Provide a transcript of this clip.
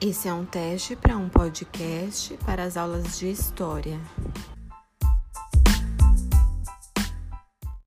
Esse é um teste para um podcast para as aulas de história.